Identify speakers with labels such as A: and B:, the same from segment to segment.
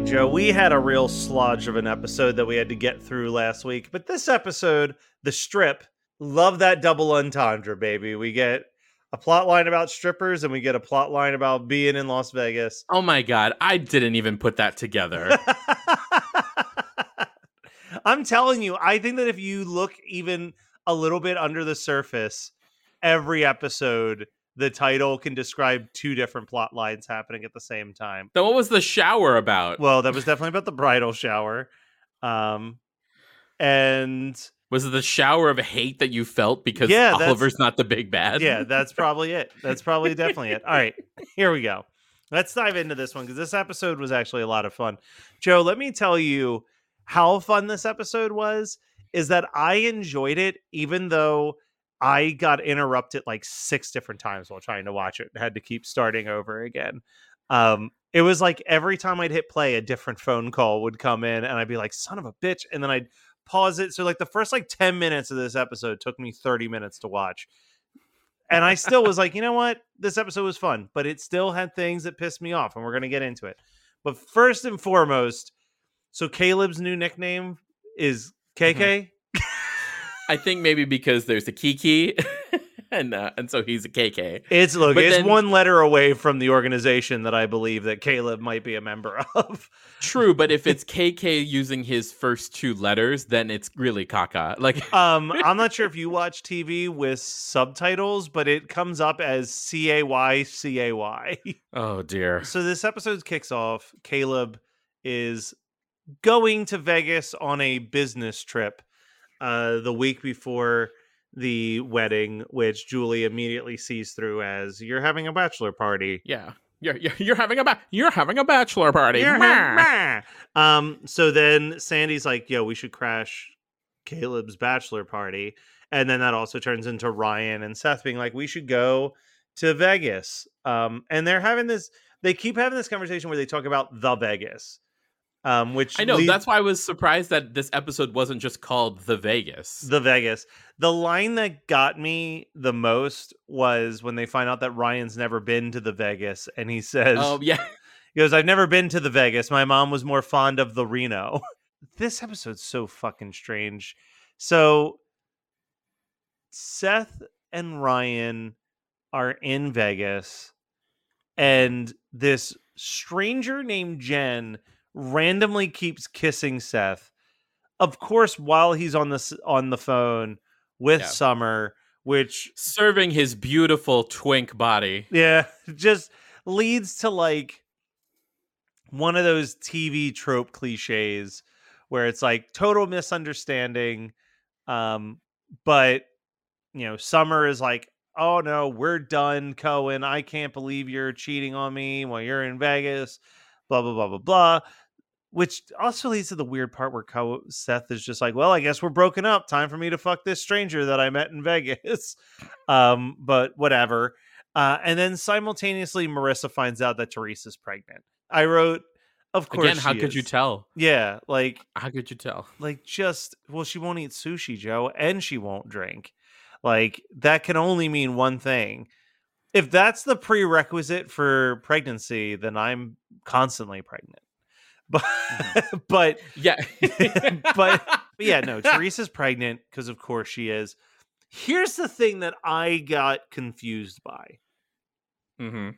A: Right, Joe, we had a real sludge of an episode that we had to get through last week, but this episode, The Strip, love that double entendre, baby. We get a plot line about strippers and we get a plot line about being in Las Vegas.
B: Oh my god, I didn't even put that together.
A: I'm telling you, I think that if you look even a little bit under the surface, every episode, the title can describe two different plot lines happening at the same time.
B: then what was the shower about?
A: Well, that was definitely about the bridal shower. Um, and
B: was it the shower of hate that you felt because
A: Yeah,
B: Oliver's not the big bad?
A: yeah, that's probably it. That's probably definitely it. All right, here we go. Let's dive into this one because this episode was actually a lot of fun. Joe, let me tell you how fun this episode was. Is that I enjoyed it, even though I got interrupted like six different times while trying to watch it had to keep starting over again. Um, it was like every time I'd hit play, a different phone call would come in, and I'd be like, "Son of a bitch!" And then I'd pause it. So like the first like ten minutes of this episode took me thirty minutes to watch and I still was like, you know what? This episode was fun, but it still had things that pissed me off, and we're gonna get into it. But first and foremost, so Caleb's new nickname is KK.
B: I think maybe because there's a Kiki, and uh, and so he's a KK.
A: It's look,
B: But
A: it's
B: then-
A: one letter away from the organization that I believe that Caleb might be a member of.
B: True, but if it's KK using his first two letters, then it's really caca. Like,
A: Um, I'm not sure if you watch TV with subtitles, but it comes up as C A Y C A Y.
B: oh dear.
A: So this episode kicks off. Caleb is going to Vegas on a business trip uh, the week before the wedding, which Julie immediately sees through as you're having a bachelor party.
B: Yeah, you're you're, you're having a ba- you're having a bachelor party.
A: Having- um, so then Sandy's like, "Yo, we should crash Caleb's bachelor party," and then that also turns into Ryan and Seth being like, "We should go to Vegas." Um, and they're having this. They keep having this conversation where they talk about the Vegas, um, which
B: I know.
A: leads-
B: That's why I was surprised that this episode wasn't just called The Vegas.
A: the Vegas. The line that got me the most was when they find out that Ryan's never been to the Vegas, and he says,
B: oh yeah.
A: He goes, I've never been to the Vegas. My mom was more fond of the Reno. this episode's so fucking strange. So Seth and Ryan are in Vegas, and this stranger named Jen randomly keeps kissing Seth. Of course, while he's on the on the phone with
B: Yeah.
A: Summer, which
B: Serving his beautiful twink body.
A: yeah, just leads to like one of those TV trope cliches where it's like total misunderstanding. Um, but you know, Summer is like, oh no, we're done, Cohen. I can't believe you're cheating on me while you're in Vegas, blah blah blah blah blah. Which also leads to the weird part where Co- Seth is just like, well, I guess we're broken up. Time for me to fuck this stranger that I met in Vegas. um, but whatever. Uh, and then simultaneously, Marissa finds out that Theresa's pregnant. I wrote, Of course,
B: Again, how could you tell?
A: Yeah, like
B: How could you tell?
A: like just well, she won't eat sushi, Joe, and she won't drink. Like that can only mean one thing. If that's the prerequisite for pregnancy, then I'm constantly pregnant. But but
B: Yeah.
A: but, but yeah, no, Theresa's pregnant because of course she is. Here's the thing that I got confused by.
B: hmm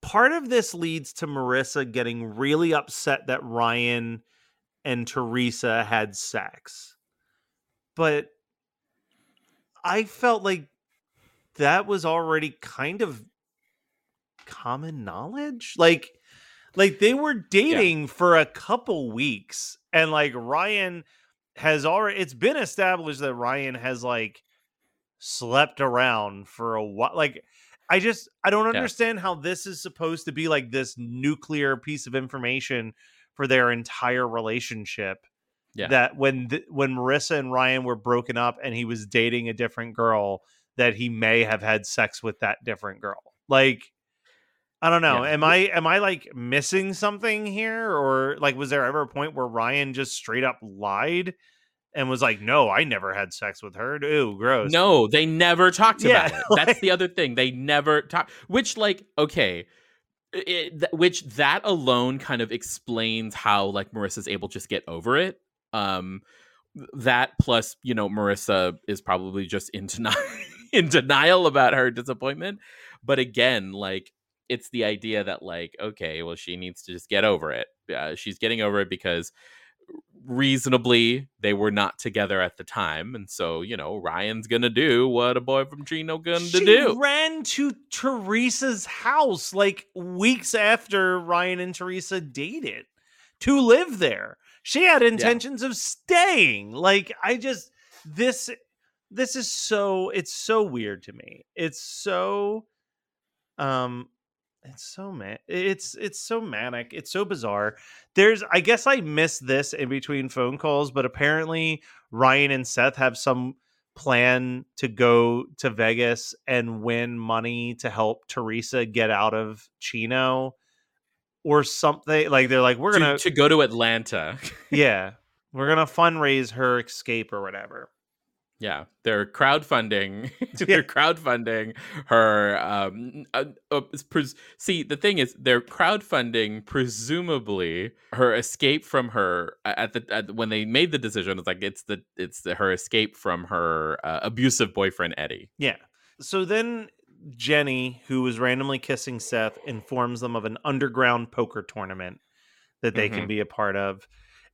A: Part of this leads to Marissa getting really upset that Ryan and Teresa had sex. But I felt like that was already kind of common knowledge. Like like they were dating for a couple weeks and like Ryan has already it's been established that Ryan has like slept around for a while like I just I don't
B: Yeah.
A: understand how this is supposed to be like this nuclear piece of information for their entire relationship
B: Yeah.
A: that when th- when Marissa and Ryan were broken up and he was dating a different girl that he may have had sex with that different girl like I don't know.
B: Yeah.
A: Am I am I like missing something here or like was there ever a point where Ryan just straight up lied and was like, "No, I never had sex with her." Ooh, gross.
B: No, they never talked
A: Yeah,
B: about it.
A: like-
B: That's the other thing. They never talk. Which, like, okay, it, th- which that alone kind of explains how like Marissa's able to just get over it. Um, that plus, you know, Marissa is probably just in denial, in denial about her disappointment. But again, like, it's the idea that like, okay, well, she needs to just get over it. Uh, she's getting over it because reasonably they were not together at the time and so you know ryan's gonna do what a boy from chino gonna do.
A: she
B: do
A: ran to Theresa's house like weeks after Ryan and Teresa dated to live there. She had intentions of staying. Like I just this this is so it's so weird to me. It's so um it's so man it's it's so manic. It's so bizarre. There's I guess I missed this in between phone calls, but apparently Ryan and Seth have some plan to go to Vegas and win money to help Theresa get out of Chino or something. Like they're like, we're
B: to,
A: gonna
B: to go to atlanta
A: yeah, we're gonna fundraise her escape or whatever.
B: Yeah they're crowdfunding they're crowdfunding her um uh, uh, pres- see the thing is they're crowdfunding presumably her escape from her at the at, when they made the decision it's like it's the it's the, her escape from her uh, abusive boyfriend eddie
A: Yeah. So then Jenny, who was randomly kissing Seth, informs them of an underground poker tournament that they can
B: Mhm.
A: be a part of.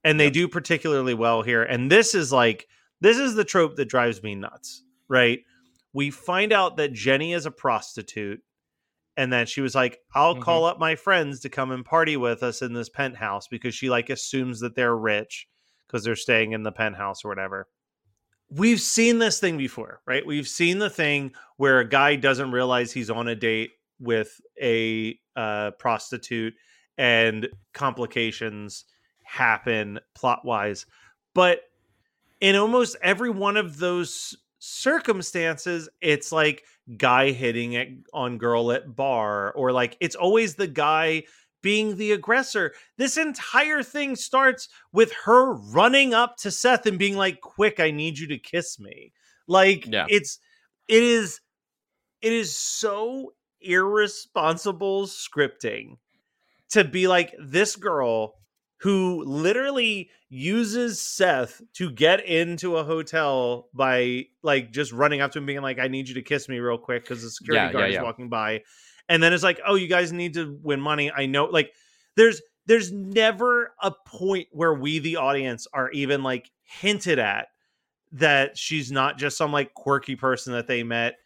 A: And they do particularly well here. And this is like, this is the trope that drives me nuts, right? We find out that Jenny is a prostitute and that she was like, I'll
B: Mhm.
A: call up my friends to come and party with us in this penthouse because she like assumes that they're rich because they're staying in the penthouse or whatever. We've seen this thing before, right? We've seen the thing where a guy doesn't realize he's on a date with a uh, prostitute and complications happen plot wise. But in almost every one of those circumstances, it's like guy hitting it on girl at bar, or like it's always the guy being the aggressor. This entire thing starts with her running up to Seth and being like, "Quick, I need you to kiss me." Like
B: Yeah.
A: it's it is it is so irresponsible scripting to be like this girl who literally uses Seth to get into a hotel by like just running up to him being like, I need you to kiss me real quick because the security
B: Yeah,
A: guard
B: yeah,
A: is walking by. And then it's like, oh, you guys need to win money. I know like there's there's never a point where we the audience are even like hinted at that she's not just some like quirky person that they met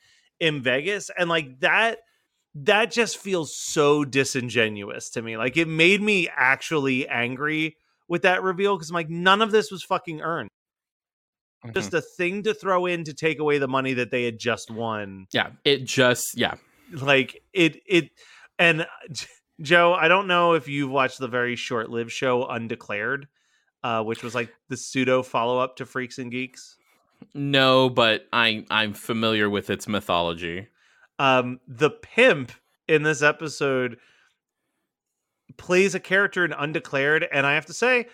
A: in Vegas. And like that that just feels so disingenuous to me. Like it made me actually angry with that reveal because I'm like, none of this was fucking earned.
B: Mhm.
A: Just a thing to throw in to take away the money that they had just won.
B: yeah it just yeah
A: Like it, it, and uh, Joe, I don't know if you've watched the very short-lived show Undeclared, uh, which was like the pseudo follow-up to Freaks and Geeks.
B: no but i i'm familiar with its mythology
A: um the pimp in this episode plays a character in Undeclared, and I have to say,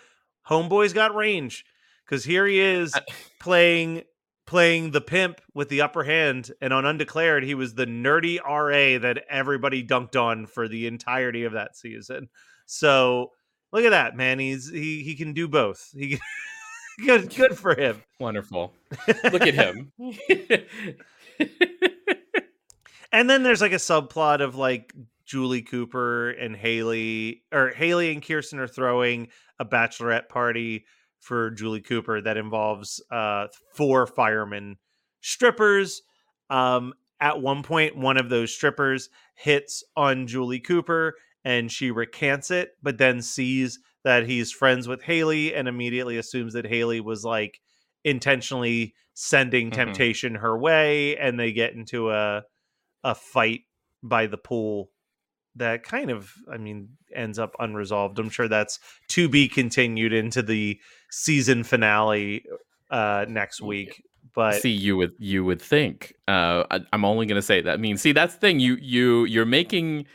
A: Homeboy's got range because here he is playing playing the pimp with the upper hand, and on Undeclared, he was the nerdy RA that everybody dunked on for the entirety of that season. So look at that, man. He's he he can do both. He good good for him.
B: Wonderful. Look at him.
A: And then there's like a subplot of like Julie Cooper and Hailey, or Hailey and Kirsten are throwing a bachelorette party for Julie Cooper that involves uh, four firemen strippers. Um, at one point, one of those strippers hits on Julie Cooper and she recants it, but then sees that he's friends with Hailey and immediately assumes that Hailey was like intentionally sending
B: Mhm.
A: temptation her way, and they get into a a fight by the pool that kind of i mean ends up unresolved. I'm sure that's to be continued into the season finale uh next week but
B: see you would you would think uh I, i'm only gonna say that. I mean see that's the thing. You you you're making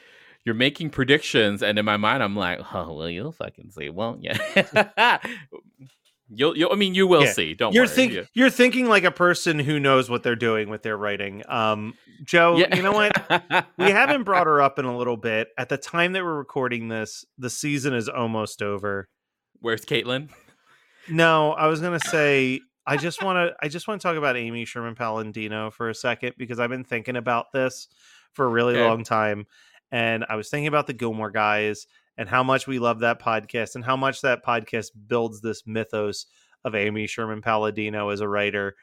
B: you're making predictions and in my mind i'm like oh well you'll fucking see. Won't you you'll, you'll i mean you will
A: Yeah.
B: see don't
A: you're
B: worry.
A: think
B: You-
A: you're thinking like a person who knows what they're doing with their writing. Um joe
B: Yeah.
A: you know what? We haven't brought her up in a little bit. At the time that we're recording this the season is almost over.
B: Where's Kaitlin?
A: No, I was gonna say I just want to I just want to talk about Amy Sherman Palladino for a second because I've been thinking about this for a really
B: Okay.
A: long time, and I was thinking about the Gilmore Guys and how much we love that podcast and how much that podcast builds this mythos of Amy Sherman Palladino as a writer.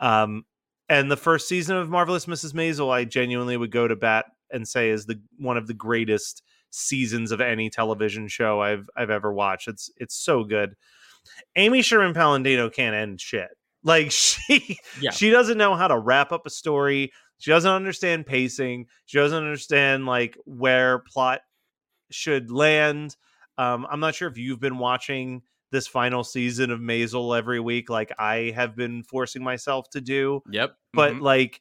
A: Um, and the first season of Marvelous Mrs. Maisel, I genuinely would go to bat and say is the one of the greatest seasons of any television show I've I've ever watched. It's it's so good. Amy Sherman Palladino can't end shit. Like she
B: Yeah.
A: she doesn't know how to wrap up a story. She doesn't understand pacing. She doesn't understand like where plot should land. Um, I'm not sure if you've been watching this final season of Maisel every week, like I have been forcing myself to do
B: yep
A: but
B: mhm.
A: like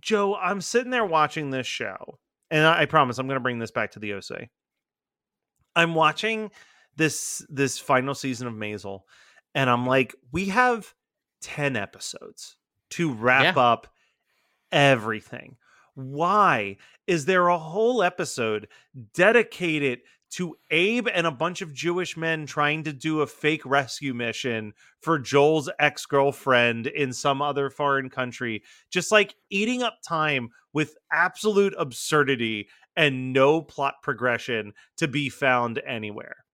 A: joe i'm sitting there watching this show and i, I promise i'm going to bring this back to the oc i'm watching this this final season of maisel and i'm like we have 10 episodes to wrap
B: Yeah.
A: up everything why is there a whole episode dedicated to Abe and a bunch of Jewish men trying to do a fake rescue mission for Joel's ex girlfriend in some other foreign country, just like eating up time with absolute absurdity and no plot progression to be found anywhere.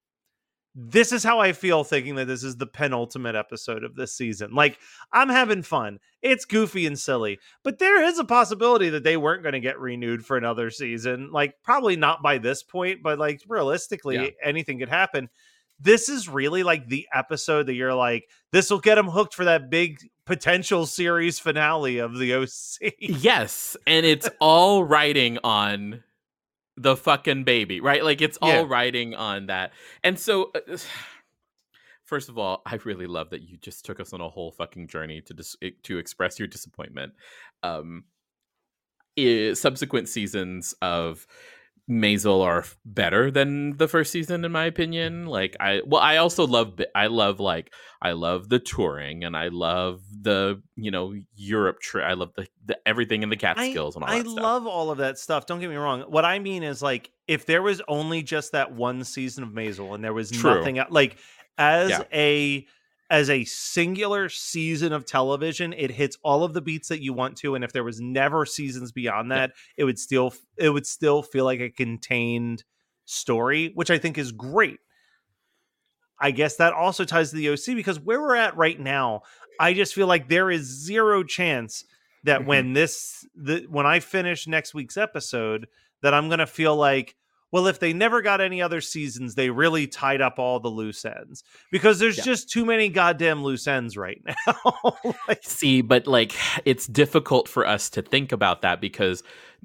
A: This is how I feel thinking that this is the penultimate episode of this season. Like, I'm having fun. It's goofy and silly, but there is a possibility that they weren't going to get renewed for another season. Like, probably not by this point, but like realistically,
B: Yeah.
A: anything could happen. This is really like the episode that you're like, this will get them hooked for that big potential series finale of the OC.
B: yes and it's all writing on the fucking baby right? Like it's all
A: Yeah.
B: writing on that. And so uh, first of all i really love that you just took us on a whole fucking journey to dis- eh, to express your disappointment. Um i- subsequent seasons of Maisel are better than the first season in my opinion. Like I well I also love I love like I love the touring and I love the you know Europe trip. I love the, the everything in the Catskills and all
A: I
B: that stuff.
A: love all of that stuff. Don't get me wrong. What I mean is like if there was only just that one season of Maisel and there was
B: True.
A: nothing uh, like as
B: Yeah.
A: a as a singular season of television, it hits all of the beats that you want to. And if there was never seasons beyond that, it would still it would still feel like a contained story, which I think is great. I guess that also ties to the OC because where we're at right now, I just feel like there is zero chance that
B: Mhm.
A: when this the when I finish next week's episode, that I'm gonna feel like, well, if they never got any other seasons, they really tied up all the loose ends because there's
B: Yeah.
A: just too many goddamn loose ends right now. Like,
B: See, but like it's difficult for us to think about that because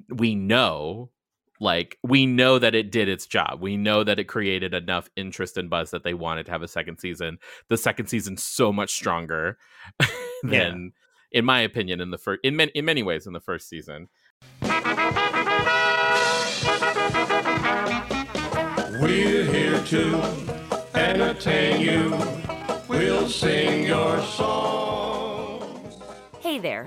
B: we know like we know that it did its job. We know that it created enough interest and buzz that they wanted to have a second season. The second season's so much stronger than in my opinion in the first in many in many ways in the first season.
C: We're here to entertain you. We'll sing your songs.
D: Hey there.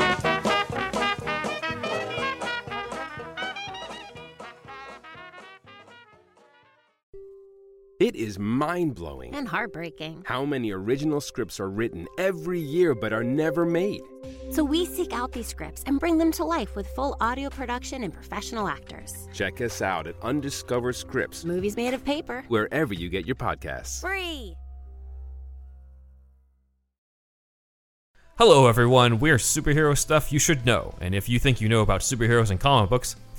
E: It is mind blowing
F: And heartbreaking.
E: how many original scripts are written every year but are never made.
F: So we seek out these scripts and bring them to life with full audio production and professional actors.
E: Check us out at Undiscovered Scripts,
F: Movies made of paper.
E: wherever you get your podcasts.
F: Free.
G: Hello, everyone. We're superhero stuff you should know. And if you think you know about superheroes and comic books,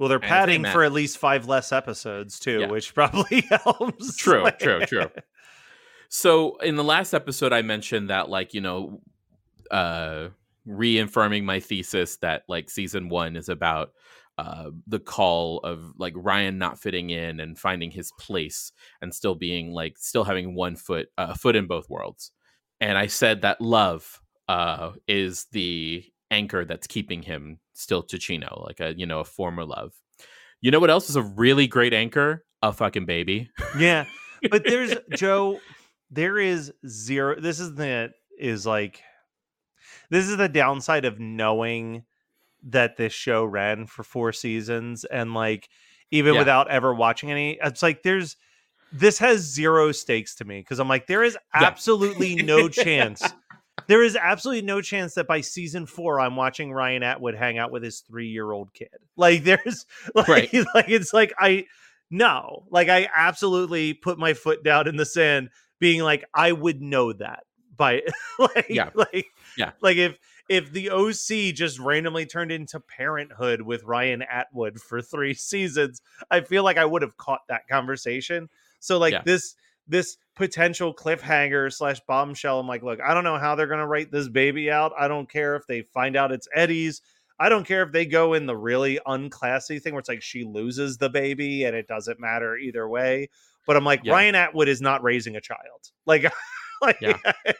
A: Well, they're padding for at least five less episodes too,
B: Yeah.
A: which probably helps.
B: True,
A: Like-
B: true, true. So in the last episode, I mentioned that, like, you know, uh, reaffirming my thesis that like season one is about uh, the call of like Ryan not fitting in and finding his place and still being like still having one foot a foot in both worlds. And I said that love uh, is the anchor that's keeping him still to Chino, like a you know a former love. You know what else is a really great anchor? A fucking baby.
A: yeah but there's joe there is zero this is the is like this is the downside of knowing that this show ran for four seasons and like even
B: Yeah.
A: without ever watching any it's like there's this has zero stakes to me because i'm like there is
B: Yeah.
A: absolutely no chance there is absolutely no chance that by season four i'm watching ryan atwood hang out with his three-year-old kid like there's like,
B: Right.
A: like it's like i no like i absolutely put my foot down in the sand being like i would know that by like
B: Yeah.
A: like
B: Yeah.
A: like if if the oc just randomly turned into parenthood with ryan atwood for three seasons i feel like i would have caught that conversation so like
B: Yeah.
A: this this potential cliffhanger slash bombshell i'm like look i don't know how they're gonna write this baby out i don't care if they find out it's eddie's I don't care if they go in the really unclassy thing where it's like she loses the baby and it doesn't matter either way. But I'm like,
B: Yeah.
A: Ryan Atwood is not raising a child. Like, like
B: Yeah.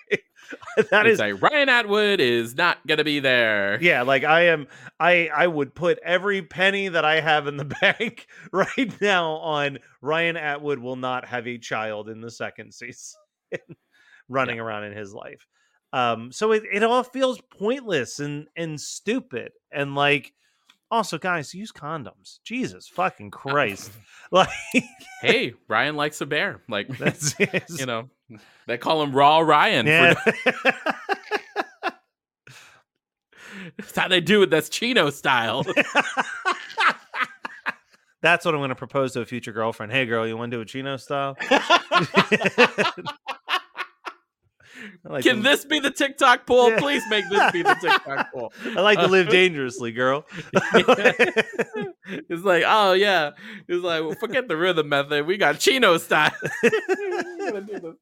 A: that is
B: like Ryan Atwood is not gonna be there.
A: yeah, like I am I I would put every penny that I have in the bank right now on Ryan Atwood will not have a child in the second season running around in his life. Um so it, it all feels pointless and and stupid and like also guys use condoms. Jesus fucking Christ. like
B: Hey, Ryan likes a bear. Like
A: that's
B: you know, they call him Raw Ryan.
A: yeah.
B: For, that's how they do it. That's Chino style.
A: That's what I'm going to propose to a future girlfriend. Hey, girl, you want to do a chino style? I like
B: Can
A: to-
B: this be the TikTok poll?
A: Yeah.
B: Please make this be the TikTok poll.
A: I like to live dangerously, girl.
B: It's like, oh yeah. It's like, well, forget the rhythm method. We got Chino style. Do.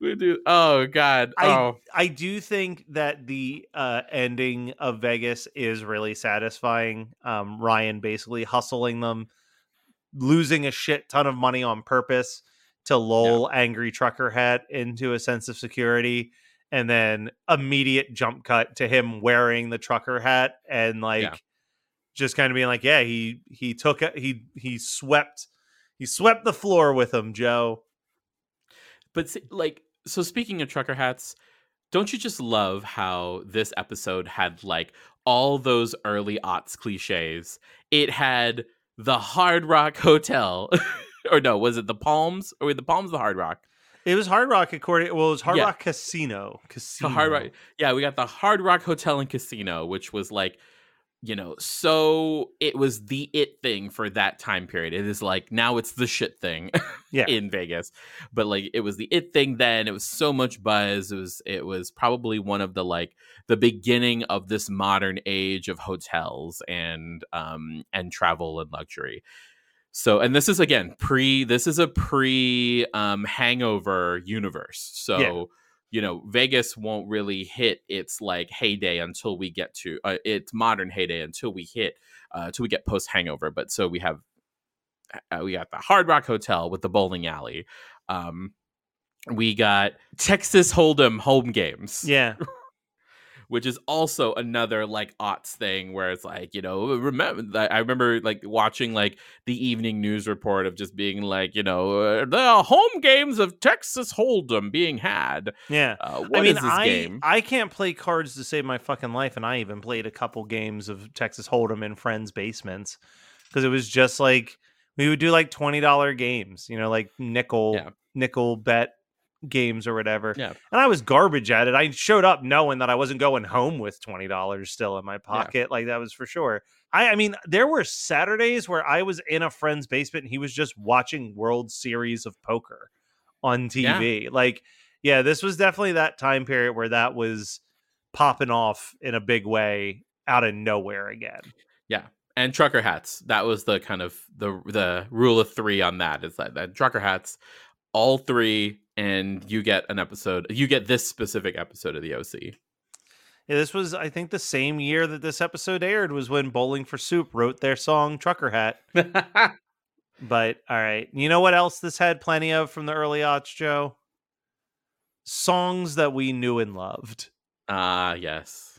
B: We do. Oh God.
A: I
B: Oh
A: I do think that the uh, ending of Vegas is really satisfying. Um, Ryan basically hustling them, losing a shit ton of money on purpose to lull angry trucker hat into a sense of security, and then immediate jump cut to him wearing the trucker hat and like
B: Yeah.
A: just kind of being like, yeah, he he took it, he he swept he swept the floor with him, Joe.
B: But like, so speaking of trucker hats, don't you just love how this episode had like all those early aughts cliches? It had the Hard Rock Hotel, or no, was it the Palms? Or were the Palms the Hard Rock?
A: It was Hard Rock according. Well, it was Hard
B: Yeah.
A: Rock Casino.
B: The
A: Casino.
B: Hard Rock, yeah, we got the Hard Rock Hotel and Casino, which was like you know, so it was the it thing for that time period. It is like now it's the shit thing
A: Yeah.
B: in Vegas. But like it was the it thing then. It was so much buzz. It was it was probably one of the like the beginning of this modern age of hotels and um and travel and luxury. So and this is again pre this is a pre um hangover universe. So
A: Yeah.
B: you know Vegas won't really hit its like heyday until we get to uh, its modern heyday until we hit uh until we get post hangover. But so we have uh, we got the Hard Rock Hotel with the bowling alley. Um we got Texas Hold'em home games
A: Yeah.
B: which is also another like aughts thing where it's like you know remember that i remember like watching like the evening news report of just being like you know uh, the home games of texas hold'em being had
A: Yeah.
B: uh, what
A: I mean,
B: is this
A: I
B: game
A: I can't play cards to save my fucking life, and I even played a couple games of Texas Hold'em in friends' basements because it was just like we would do like twenty dollar games, you know, like nickel
B: Yeah.
A: nickel bet games or whatever.
B: Yeah.
A: And I was garbage at it. I showed up knowing that I wasn't going home with twenty dollars still in my pocket. Like that was for sure. I, I mean, there were Saturdays where I was in a friend's basement and he was just watching World Series of Poker on
B: Yeah.
A: TV. Like, yeah, this was definitely that time period where that was popping off in a big way out of nowhere again.
B: yeah and trucker hats that was the kind of the the rule of three on that is that, that trucker hats all three and you get an episode you get this specific episode of the oc
A: Yeah, this was, I think, the same year that this episode aired was when Bowling for Soup wrote their song Trucker Hat. But all right, you know what else this had plenty of from the early aughts, Joe? Songs that we knew and loved.
B: ah yes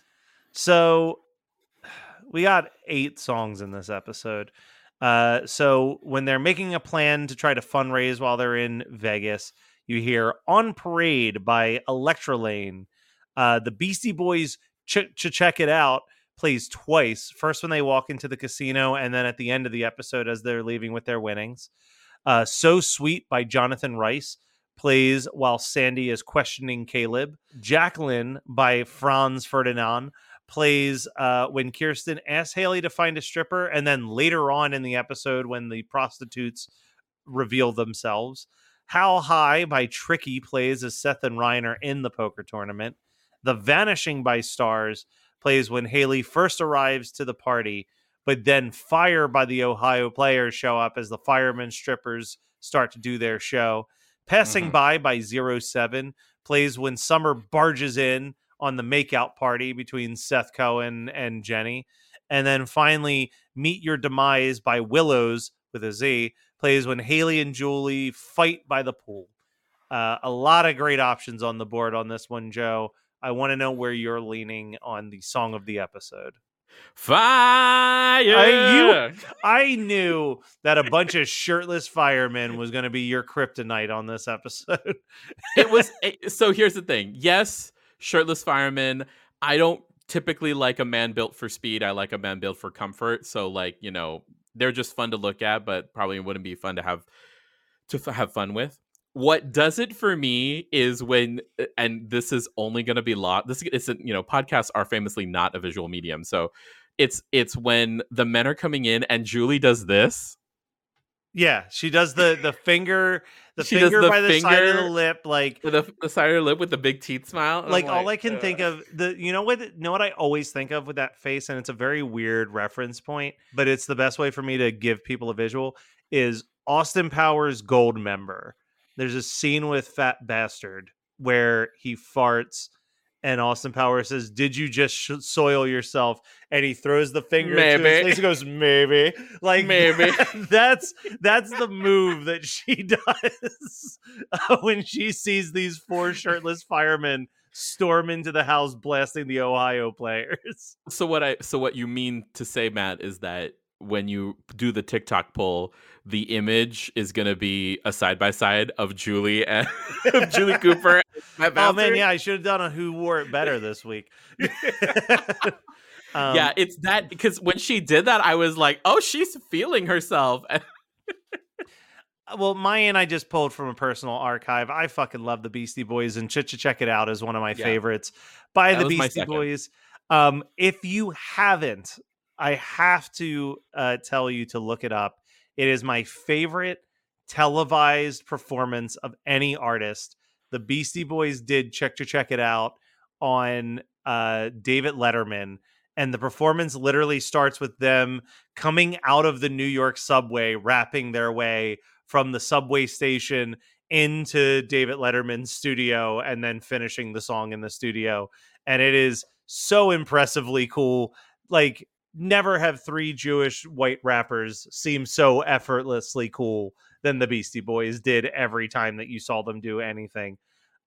A: So we got eight songs in this episode. Uh, so when they're making a plan to try to fundraise while they're in Vegas, you hear "On Parade" by Electra Lane. Uh, the Beastie Boys ch- ch- check it out plays twice. First when they walk into the casino, and then at the end of the episode as they're leaving with their winnings. Uh, "So Sweet" by Jonathan Rice plays while Sandy is questioning Caleb. "Jacqueline" by Franz Ferdinand plays uh, when Kirsten asks Hailey to find a stripper, and then later on in the episode when the prostitutes reveal themselves. How High by Tricky plays as Seth and Ryan are in the poker tournament. The Vanishing by Stars plays when Hailey first arrives to the party, but then Fire by the Ohio players show up as the firemen strippers start to do their show. Passing
B: Mhm.
A: by by Zero Seven plays when Summer barges in on the makeout party between Seth Cohen and Jenny. And then finally, Meet Your Demise by Willows with a Z plays when Hailey and Julie fight by the pool. Uh, a lot of great options on the board on this one, Joe. I want to know where you're leaning on the song of the episode.
B: fire
A: I knew that a bunch of shirtless firemen was going to be your kryptonite on this episode.
B: it was so here's the thing yes shirtless firemen. i don't typically like a man built for speed i like a man built for comfort so like you know they're just fun to look at but probably wouldn't be fun to have to f- have fun with. What does it for me is when uh, and this is only going to be lot this is you know podcasts are famously not a visual medium so it's it's when the men are coming in and julie does this
A: yeah, she does the the finger, the
B: She
A: finger
B: the
A: by the side of the lip, like
B: the, the side of her lip with the big teeth smile I'm
A: like all I can
B: "Ugh."
A: think of the you know what you know what I always think of with that face, and it's a very weird reference point, but it's the best way for me to give people a visual is Austin Powers Goldmember. There's a scene with Fat Bastard where he farts. And Austin Powers says, "Did you just sh- soil yourself?" And he throws the finger to his
B: Maybe.
A: face and goes, "Maybe." Like
B: Maybe.
A: that's that's the move that she does uh, when she sees these four shirtless firemen storm into the house blasting the Ohio players.
B: So what I so what you mean to say, Matt, is that when you do the TikTok poll, the image is going to be a side by side of Julie and of Julie Cooper.
A: Oh man, yeah, I should have done a who wore it better this week. Um,
B: yeah, it's that because when she did that, I was like, "Oh, she's feeling herself."
A: well, Maya and I just pulled from a personal archive. I fucking love the Beastie Boys, and Ch- check it out is one of my
B: Yeah.
A: favorites by
B: That
A: the Beastie. Boys. Um, if you haven't I have to uh, tell you to look it up. It is my favorite televised performance of any artist. The Beastie Boys did check to check it out on uh, David Letterman, and the performance literally starts with them coming out of the New York subway, rapping their way from the subway station into David Letterman's studio, and then finishing the song in the studio. And it is so impressively cool. Like, never have three Jewish white rappers seem so effortlessly cool than the Beastie Boys did every time that you saw them do anything.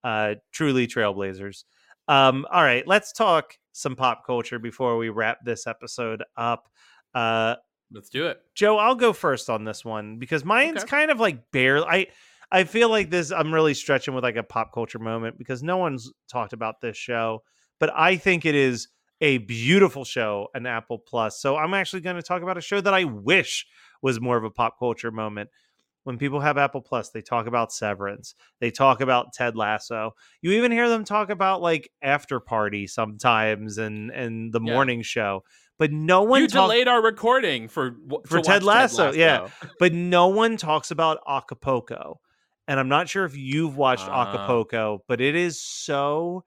A: Uh, truly trailblazers. Um, all right, let's talk some pop culture before we wrap this episode up. Uh,
B: Let's do it.
A: Joe, I'll go first on this one because mine's
B: Okay.
A: kind of like barely. I I feel like this. I'm really stretching with like a pop culture moment because no one's talked about this show, but I think it is a beautiful show an Apple Plus. So I'm actually going to talk about a show that I wish was more of a pop culture moment. When people have Apple Plus, they talk about Severance. They talk about Ted Lasso. You even hear them talk about like After Party sometimes and and the
B: Yeah.
A: morning show. But no one
B: You
A: talk-
B: delayed our recording for
A: For
B: to
A: Ted Lasso, yeah. but no one talks about Acapulco. And I'm not sure if you've watched
B: Ah.
A: Acapulco, but it is so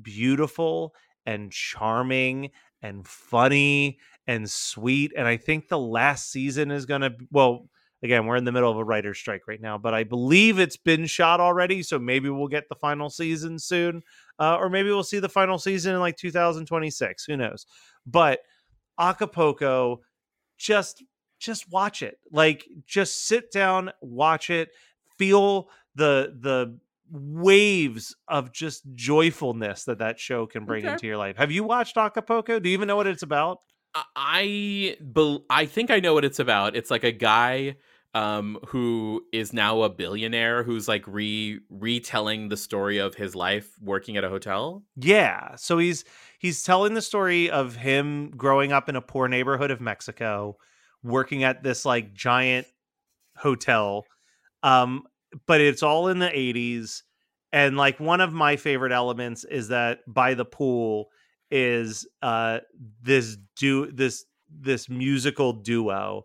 A: beautiful and charming and funny and sweet. And I think the last season is going to, well, again, we're in the middle of a writer's strike right now, but I believe it's been shot already. So maybe we'll get the final season soon. Uh, or maybe we'll see the final season in like 2026. Who knows? But Acapulco, just just watch it. Like just sit down, watch it, feel the the waves of just joyfulness that that show can bring
B: Okay.
A: into your life. Have you watched Acapulco? Do you even know what it's about?
B: I- bel I think I know what it's about. It's like a guy um who is now a billionaire who's like re retelling the story of his life working at a hotel.
A: Yeah. So he's he's telling the story of him growing up in a poor neighborhood of Mexico, working at this like giant hotel. Um, but it's all in the 80s. And like one of my favorite elements is that by the pool is uh this do this this musical duo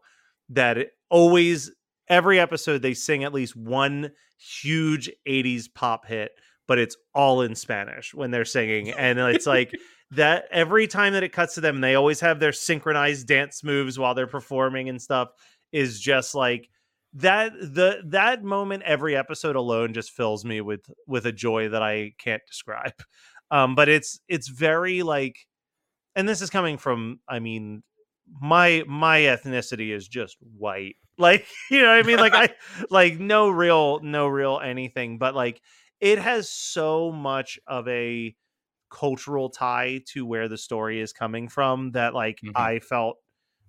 A: that always every episode they sing at least one huge 80s pop hit but it's all in Spanish when they're singing. And it's like that every time that it cuts to them, they always have their synchronized dance moves while they're performing and stuff is just like that the that moment every episode alone just fills me with with a joy that I can't describe. Um but it's it's very like and this is coming from I mean my my ethnicity is just white. Like, you know what I mean? Like I like no real no real anything, but like it has so much of a cultural tie to where the story is coming from that like
B: Mhm.
A: I felt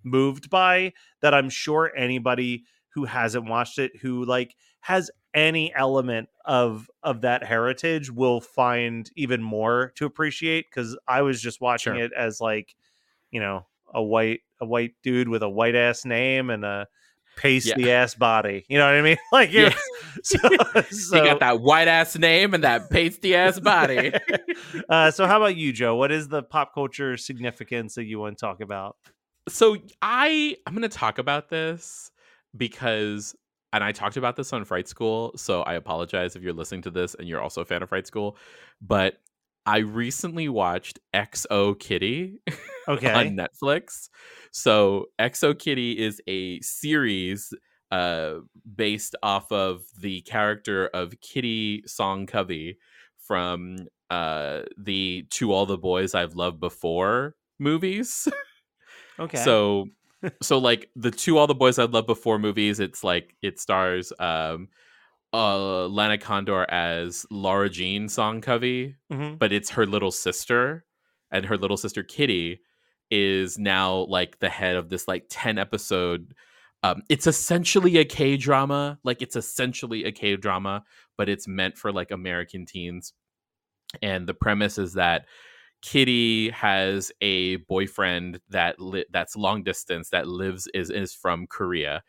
A: moved by that I'm sure anybody who hasn't watched it who like has any element of of that heritage will find even more to appreciate cuz I was just watching
B: Sure.
A: it as like you know a white a white dude with a white ass name and a pasty ass body you know what I mean like it
B: Yeah.
A: so, so
B: got that white ass name and that pasty ass body.
A: uh, so how about you, Joe? What is the pop culture significance that you want to talk about?
B: so I I'm gonna talk about this because and I talked about this on Fright School, so I apologize if you're listening to this and you're also a fan of Fright School. But I recently watched XO Kitty
A: Okay.
B: on Netflix. So XO Kitty is a series uh based off of the character of Kitty Song Covey from uh the To All the Boys I've Loved Before movies.
A: Okay.
B: So so like the to all the boys I'd love before movies, it's like it stars um uh Lana Condor as Lara Jean Song Covey,
A: Mhm.
B: but it's her little sister, and her little sister Kitty is now like the head of this like 10 episode um it's essentially a K drama, like it's essentially a K drama, but it's meant for like American teens. And the premise is that Kitty has a boyfriend that li- that's long distance that lives is is from Korea.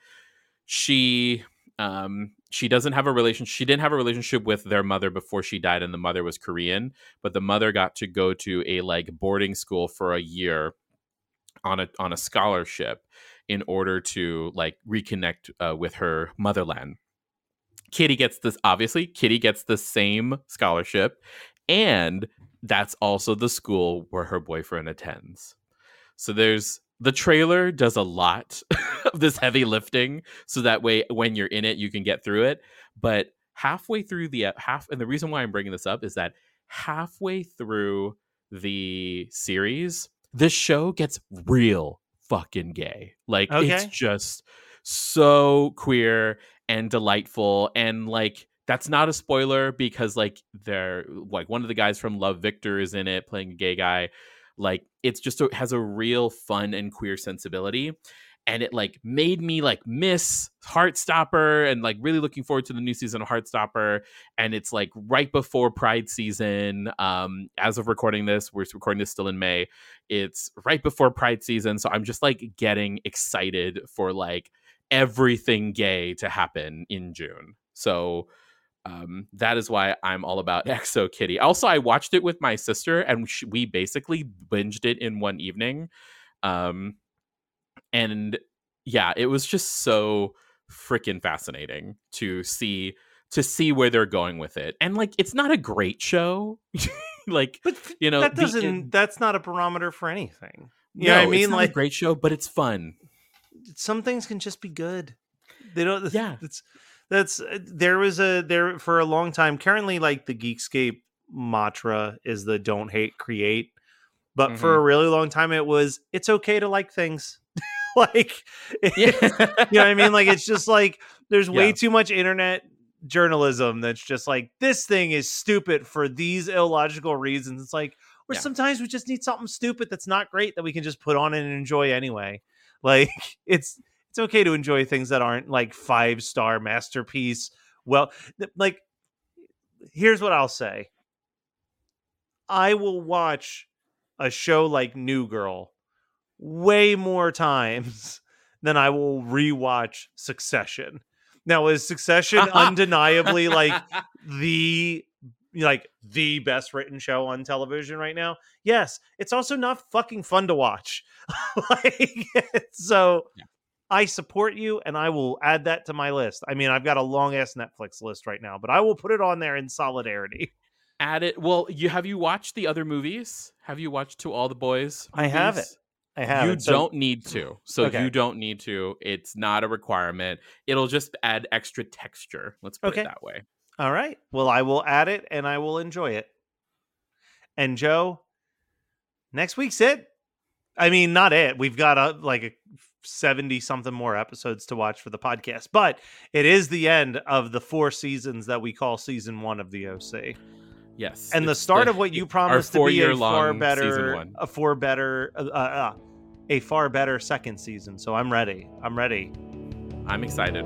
B: She um she doesn't have a relation she didn't have a relationship with their mother before she died and the mother was Korean, but the mother got to go to a like boarding school for a year on a on a scholarship in order to like reconnect uh, with her motherland. Kitty gets this obviously Kitty gets the same scholarship and that's also the school where her boyfriend attends. So there's the trailer does a lot of this heavy lifting so that way when you're in it you can get through it, but halfway through the half and the reason why I'm bringing this up is that halfway through the series this show gets real fucking gay. Like it's just so queer and delightful and like that's not a spoiler because like they're like one of the guys from Love Victor is in it playing a gay guy. Like it's just a, has a real fun and queer sensibility and it like made me like miss Heartstopper and like really looking forward to the new season of Heartstopper and it's like right before Pride season um as of recording this we're recording this still in May it's right before Pride season so I'm just like getting excited for like everything gay to happen in June so um, that is why I'm all about XO Kitty. Also, I watched it with my sister, and we basically binged it in one evening. Um, and yeah, it was just so freaking fascinating to see to see where they're going with it. And like, it's not a great show, like
A: But
B: you know
A: that doesn't. that's not a barometer for anything. You
B: no,
A: know I
B: it's
A: mean? Like
B: great show, but it's fun.
A: some things can just be good. They don't.
B: Yeah.
A: It's that's uh, there was a there for a long time. Currently, like the Geekscape mantra is the "Don't hate, create." But for
B: Mm-hmm.
A: a really long time, it was it's okay to like things. like,
B: Yeah,
A: you know what I mean? Like it's just like there's way
B: Yeah.
A: too much internet journalism that's just like this thing is stupid for these illogical reasons. It's like, or
B: Yeah.
A: sometimes we just need something stupid that's not great that we can just put on and enjoy anyway. Like it's it's okay to enjoy things that aren't like five star masterpiece. Well, th- like here's what I'll say. I will watch a show like New Girl way more times than I will rewatch Succession. Now, is Succession undeniably like the like the best written show on television right now? Yes, it's also not fucking fun to watch. like so
B: Yeah.
A: I support you and I will add that to my list. I mean, I've got a long ass Netflix list right now, but I will put it on there in solidarity.
B: Add it. Well, you have you watched the other movies? Have you watched To All the Boys?
A: I have
B: movies?
A: I have
B: you
A: it. So-
B: don't need to. So
A: Okay.
B: you don't need to. It's not a requirement. It'll just add extra texture. Let's put
A: Okay.
B: it that way.
A: All right. Well, I will add it and I will enjoy it. And Joe, next week's it. I mean, not it. We've got a, like a 70 something more episodes to watch for the podcast, but it is the end of the four seasons that we call season one of the OC.
B: Yes.
A: And the start of what you promised to be a far better,
B: one.
A: a far better, uh, uh, a far better second season. So I'm ready. I'm ready.
B: I'm excited.